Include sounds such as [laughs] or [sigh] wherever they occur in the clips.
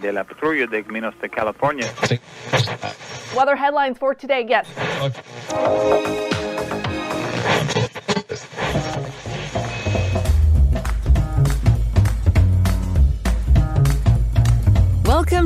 De la patrulla de Caminos de California. Weather headlines for today. Yes.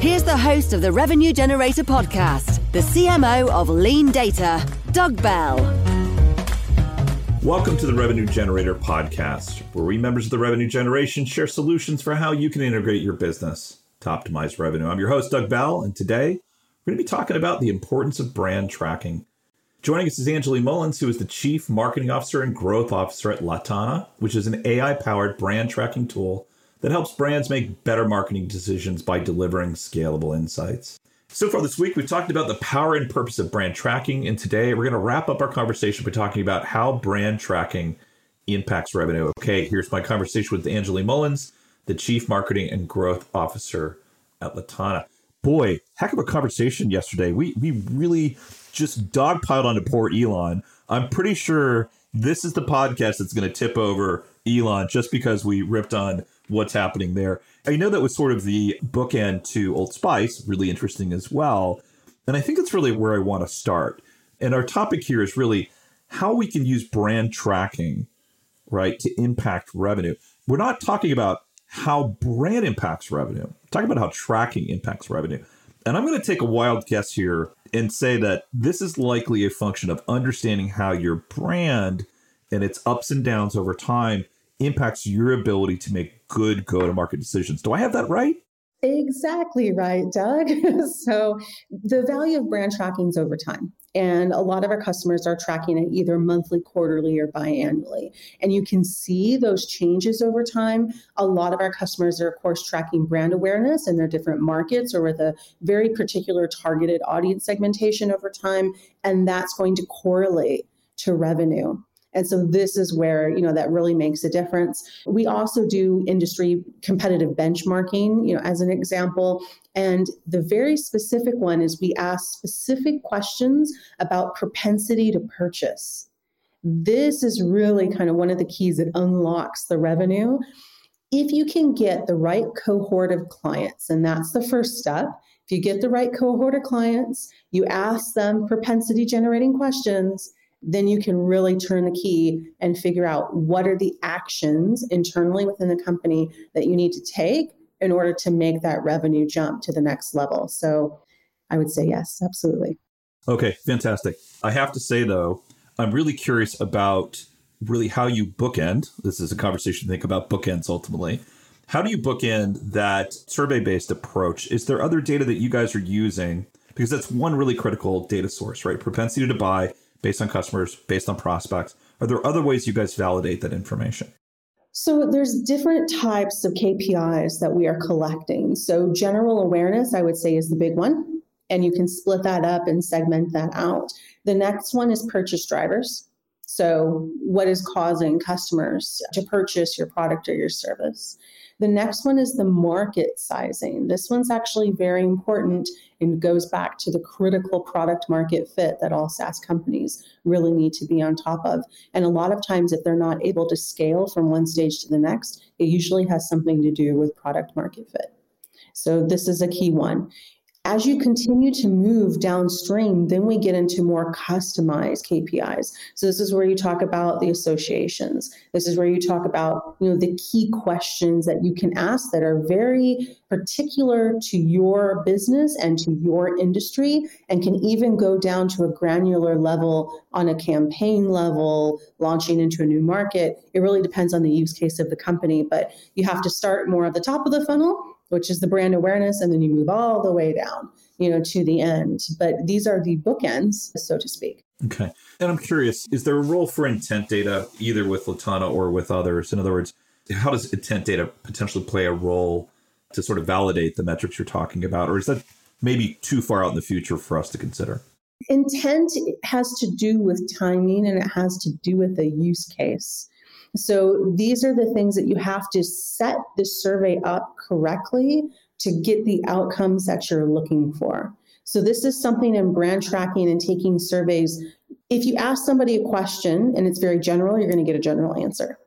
Here's the host of the Revenue Generator podcast, the CMO of LeanData, Doug Bell. Welcome to the Revenue Generator podcast, where we members of the revenue generation share solutions for how you can integrate your business to optimize revenue. I'm your host, Doug Bell, and today we're going to be talking about the importance of brand tracking. Joining us is Angeley Mullins, who is the Chief Marketing Officer and Growth Officer at Latana, which is an AI powered brand tracking tool that helps brands make better marketing decisions by delivering scalable insights. So far this week, we've talked about the power and purpose of brand tracking, and today we're going to wrap up our conversation by talking about how brand tracking impacts revenue. Okay, here's my conversation with Angeley Mullins, the Chief Marketing and Growth Officer at Latana. Boy, heck of a conversation yesterday. We we really just dogpiled onto poor Elon. I'm pretty sure this is the podcast that's going to tip over Elon just because we ripped on what's happening there. I know that was sort of the bookend to Old Spice, really interesting as well. And I think it's really where I want to start. And our topic here is really how we can use brand tracking, right, to impact revenue. We're not talking about how brand impacts revenue. We're talking about how tracking impacts revenue. And I'm going to take a wild guess here and say that this is likely a function of understanding how your brand and its ups and downs over time impacts your ability to make good go to market decisions. Do I have that right? Exactly right, Doug. [laughs] so, the value of brand tracking is over time. And a lot of our customers are tracking it either monthly, quarterly, or biannually. And you can see those changes over time. A lot of our customers are, of course, tracking brand awareness in their different markets or with a very particular targeted audience segmentation over time. And that's going to correlate to revenue. And so this is where, you know, that really makes a difference. We also do industry competitive benchmarking, you know, as an example. And the very specific one is we ask specific questions about propensity to purchase. This is really kind of one of the keys that unlocks the revenue. If you can get the right cohort of clients, and that's the first step, if you get the right cohort of clients, you ask them propensity generating questions, then you can really turn the key and figure out what are the actions internally within the company that you need to take in order to make that revenue jump to the next level. So I would say yes, absolutely. Okay, fantastic. I have to say though, I'm really curious about really how you bookend. This is a conversation to think about bookends ultimately. How do you bookend that survey based approach? Is there other data that you guys are using? Because that's one really critical data source, right? Propensity to buy based on customers, based on prospects? Are there other ways you guys validate that information? So there's different types of KPIs that we are collecting. So general awareness, I would say, is the big one. And you can split that up and segment that out. The next one is purchase drivers. So, what is causing customers to purchase your product or your service? The next one is the market sizing. This one's actually very important and goes back to the critical product market fit that all SaaS companies really need to be on top of. And a lot of times, if they're not able to scale from one stage to the next, it usually has something to do with product market fit. So, this is a key one. As you continue to move downstream, then we get into more customized KPIs. So this is where you talk about the associations. This is where you talk about, you know, the key questions that you can ask that are very particular to your business and to your industry and can even go down to a granular level on a campaign level, launching into a new market. It really depends on the use case of the company, but you have to start more at the top of the funnel which is the brand awareness, and then you move all the way down, you know, to the end. But these are the bookends, so to speak. Okay. And I'm curious, is there a role for intent data either with Latana or with others? In other words, how does intent data potentially play a role to sort of validate the metrics you're talking about? Or is that maybe too far out in the future for us to consider? Intent has to do with timing and it has to do with the use case. So these are the things that you have to set the survey up correctly to get the outcomes that you're looking for. So this is something in brand tracking and taking surveys. If you ask somebody a question and it's very general, you're going to get a general answer.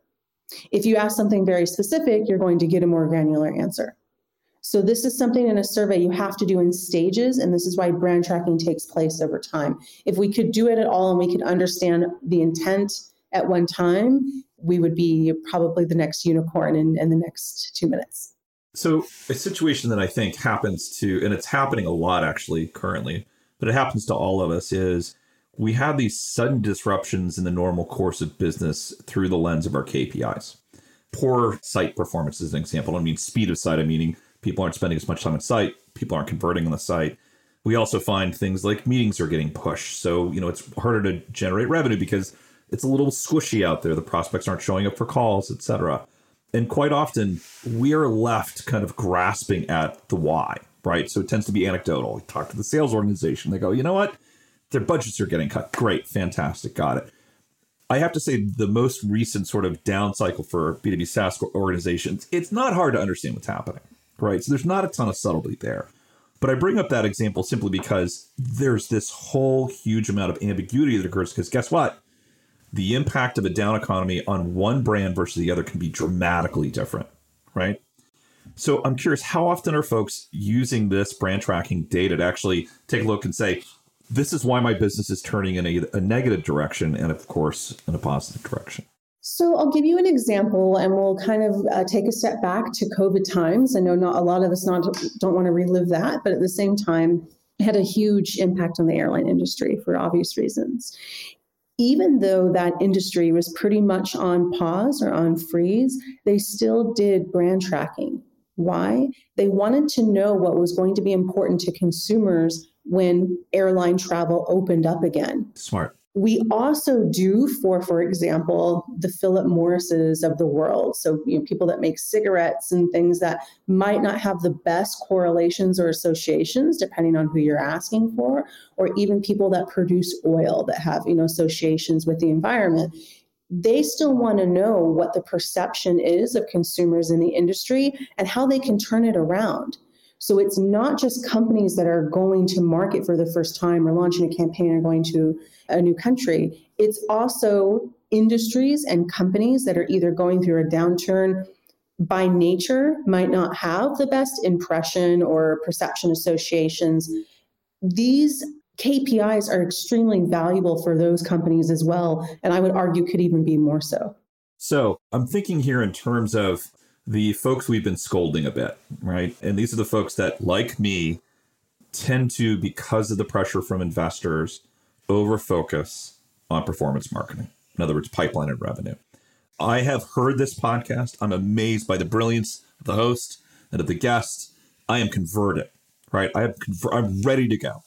If you ask something very specific, you're going to get a more granular answer. So this is something in a survey you have to do in stages, and this is why brand tracking takes place over time. If we could do it at all and we could understand the intent at one time, we would be probably the next unicorn in, in the next two minutes. So a situation that I think happens to, and it's happening a lot actually currently, but it happens to all of us is we have these sudden disruptions in the normal course of business through the lens of our KPIs. Poor site performance is an example. I mean speed of site, I mean, people aren't spending as much time on site, people aren't converting on the site. We also find things like meetings are getting pushed. So, you know, it's harder to generate revenue because it's a little squishy out there. The prospects aren't showing up for calls, etc. And quite often we are left kind of grasping at the why, right? So it tends to be anecdotal. We talk to the sales organization. They go, you know what? Their budgets are getting cut. Great, fantastic, got it. I have to say, the most recent sort of down cycle for B2B SaaS organizations, it's not hard to understand what's happening right? So there's not a ton of subtlety there. But I bring up that example simply because there's this whole huge amount of ambiguity that occurs. Because guess what? The impact of a down economy on one brand versus the other can be dramatically different, right? So I'm curious, how often are folks using this brand tracking data to actually take a look and say, this is why my business is turning in a, a negative direction, and of course, in a positive direction? So I'll give you an example, and we'll kind of uh, take a step back to COVID times. I know not a lot of us not don't want to relive that, but at the same time, it had a huge impact on the airline industry for obvious reasons. Even though that industry was pretty much on pause or on freeze, they still did brand tracking. Why? They wanted to know what was going to be important to consumers when airline travel opened up again. Smart. We mm-hmm. also do for, for example, the Philip Morrises of the world. So, you know, people that make cigarettes and things that might not have the best correlations or associations, depending on who you're asking for, or even people that produce oil that have, you know, associations with the environment. They still want to know what the perception is of consumers in the industry and how they can turn it around. So it's not just companies that are going to market for the first time or launching a campaign or going to a new country. It's also industries and companies that are either going through a downturn by nature might not have the best impression or perception associations. These KPIs are extremely valuable for those companies as well. And I would argue could even be more so. So I'm thinking here in terms of the folks we've been scolding a bit, right? And these are the folks that, like me, tend to, because of the pressure from investors, over focus on performance marketing. In other words, pipeline and revenue. I have heard this podcast. I'm amazed by the brilliance of the host and of the guests. I am converted, right? I am conver- I'm ready to go.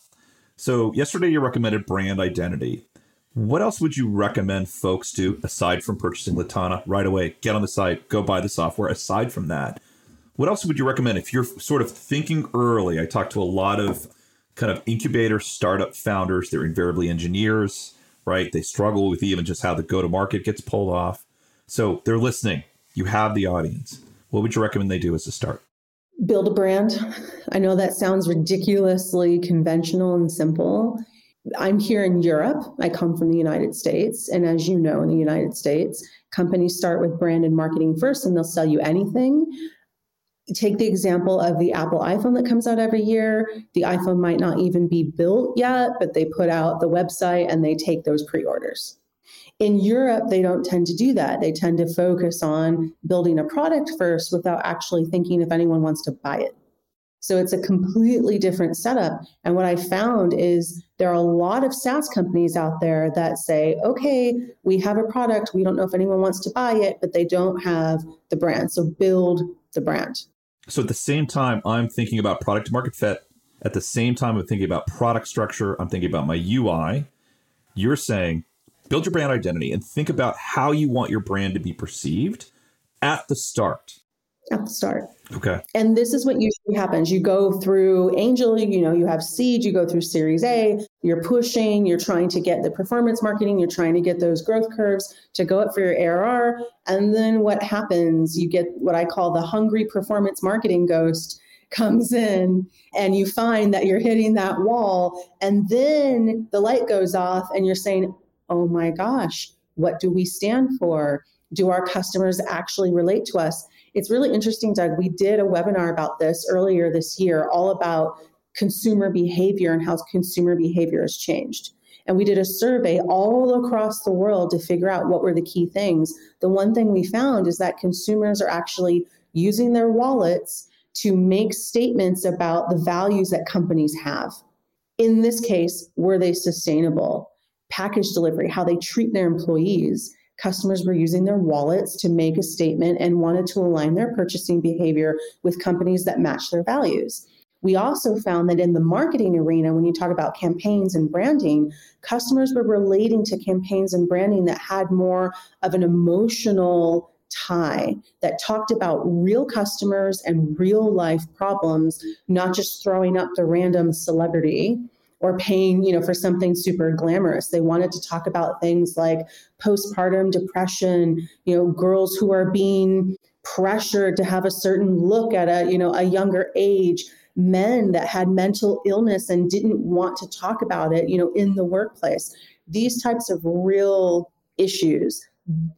So yesterday you recommended brand identity. What else would you recommend folks do aside from purchasing Latana right away? Get on the site, go buy the software. Aside from that, what else would you recommend if you're sort of thinking early? I talked to a lot of kind of incubator startup founders. They're invariably engineers, right? They struggle with even just how the go to market gets pulled off. So they're listening. You have the audience. What would you recommend they do as a start? Build a brand. I know that sounds ridiculously conventional and simple. I'm here in Europe. I come from the United States. And as you know, in the United States, companies start with brand and marketing first and they'll sell you anything. Take the example of the Apple iPhone that comes out every year. The iPhone might not even be built yet, but they put out the website and they take those pre orders. In Europe, they don't tend to do that. They tend to focus on building a product first without actually thinking if anyone wants to buy it. So it's a completely different setup. And what I found is there are a lot of SaaS companies out there that say, okay, we have a product. We don't know if anyone wants to buy it, but they don't have the brand. So build the brand. So at the same time, I'm thinking about product market fit. At the same time, I'm thinking about product structure. I'm thinking about my UI. You're saying build your brand identity and think about how you want your brand to be perceived at the start at the start. Okay. And this is what usually happens. You go through angel, you know, you have seed, you go through series A, you're pushing, you're trying to get the performance marketing, you're trying to get those growth curves to go up for your ARR. And then what happens? You get what I call the hungry performance marketing ghost comes in and you find that you're hitting that wall. And then the light goes off and you're saying, oh my gosh, what do we stand for? Do our customers actually relate to us? It's really interesting, Doug. We did a webinar about this earlier this year, all about consumer behavior and how consumer behavior has changed. And we did a survey all across the world to figure out what were the key things. The one thing we found is that consumers are actually using their wallets to make statements about the values that companies have. In this case, were they sustainable? Package delivery, how they treat their employees customers were using their wallets to make a statement and wanted to align their purchasing behavior with companies that match their values. We also found that in the marketing arena, when you talk about campaigns and branding, customers were relating to campaigns and branding that had more of an emotional tie that talked about real customers and real life problems, not just throwing up the random celebrity or paying, you know, for something super glamorous. They wanted to talk about things like postpartum depression, you know, girls who are being pressured to have a certain look at a, you know, a younger age, men that had mental illness and didn't want to talk about it, you know, in the workplace. These types of real issues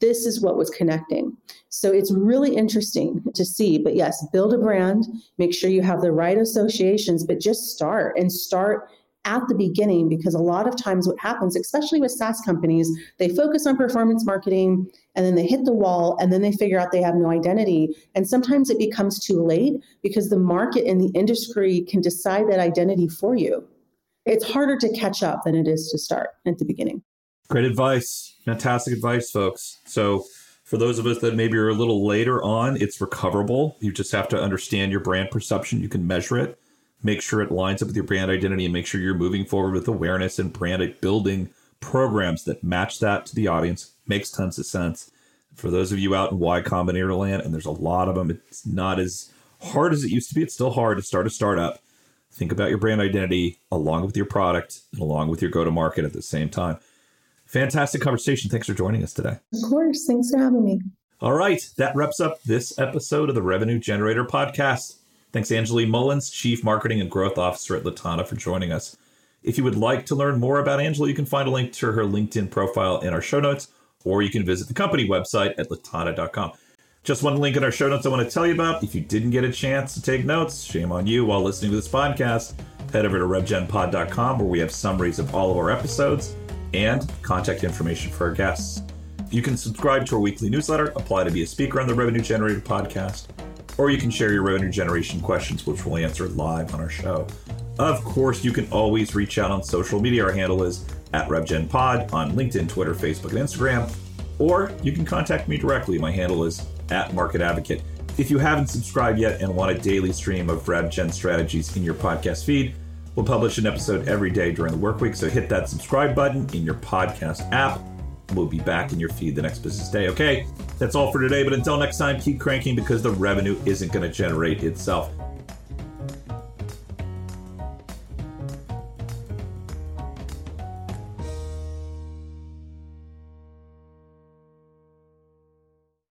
this is what was connecting. So it's really interesting to see. But yes, build a brand, make sure you have the right associations, but just start and start at the beginning because a lot of times what happens, especially with SaaS companies, they focus on performance marketing and then they hit the wall and then they figure out they have no identity. And sometimes it becomes too late because the market and the industry can decide that identity for you. It's harder to catch up than it is to start at the beginning. Great advice. Fantastic advice, folks. So, for those of us that maybe are a little later on, it's recoverable. You just have to understand your brand perception. You can measure it make sure it lines up with your brand identity and make sure you're moving forward with awareness and brand building programs that match that to the audience. Makes tons of sense. For those of you out in y combinator land and there's a lot of them it's not as hard as it used to be. It's still hard to start a startup. Think about your brand identity along with your product and along with your go to market at the same time. Fantastic conversation. Thanks for joining us today. Of course. Thanks for having me. All right. That wraps up this episode of the revenue generator podcast Thanks, Angeline Mullins, Chief Marketing and Growth Officer at Latana, for joining us. If you would like to learn more about Angela, you can find a link to her LinkedIn profile in our show notes, or you can visit the company website at latana.com. Just one link in our show notes I want to tell you about. If you didn't get a chance to take notes, shame on you while listening to this podcast. Head over to revgenpod.com where we have summaries of all of our episodes and contact information for our guests. You can subscribe to our weekly newsletter, apply to be a speaker on the Revenue Generator podcast, or you can share your revenue generation questions, which we'll answer live on our show. Of course, you can always reach out on social media. Our handle is at RevGenPod on LinkedIn, Twitter, Facebook, and Instagram. Or you can contact me directly. My handle is at Market Advocate. If you haven't subscribed yet and want a daily stream of RevGen strategies in your podcast feed, we'll publish an episode every day during the work week. So hit that subscribe button in your podcast app. We'll be back in your feed the next business day. Okay, that's all for today. But until next time, keep cranking because the revenue isn't going to generate itself.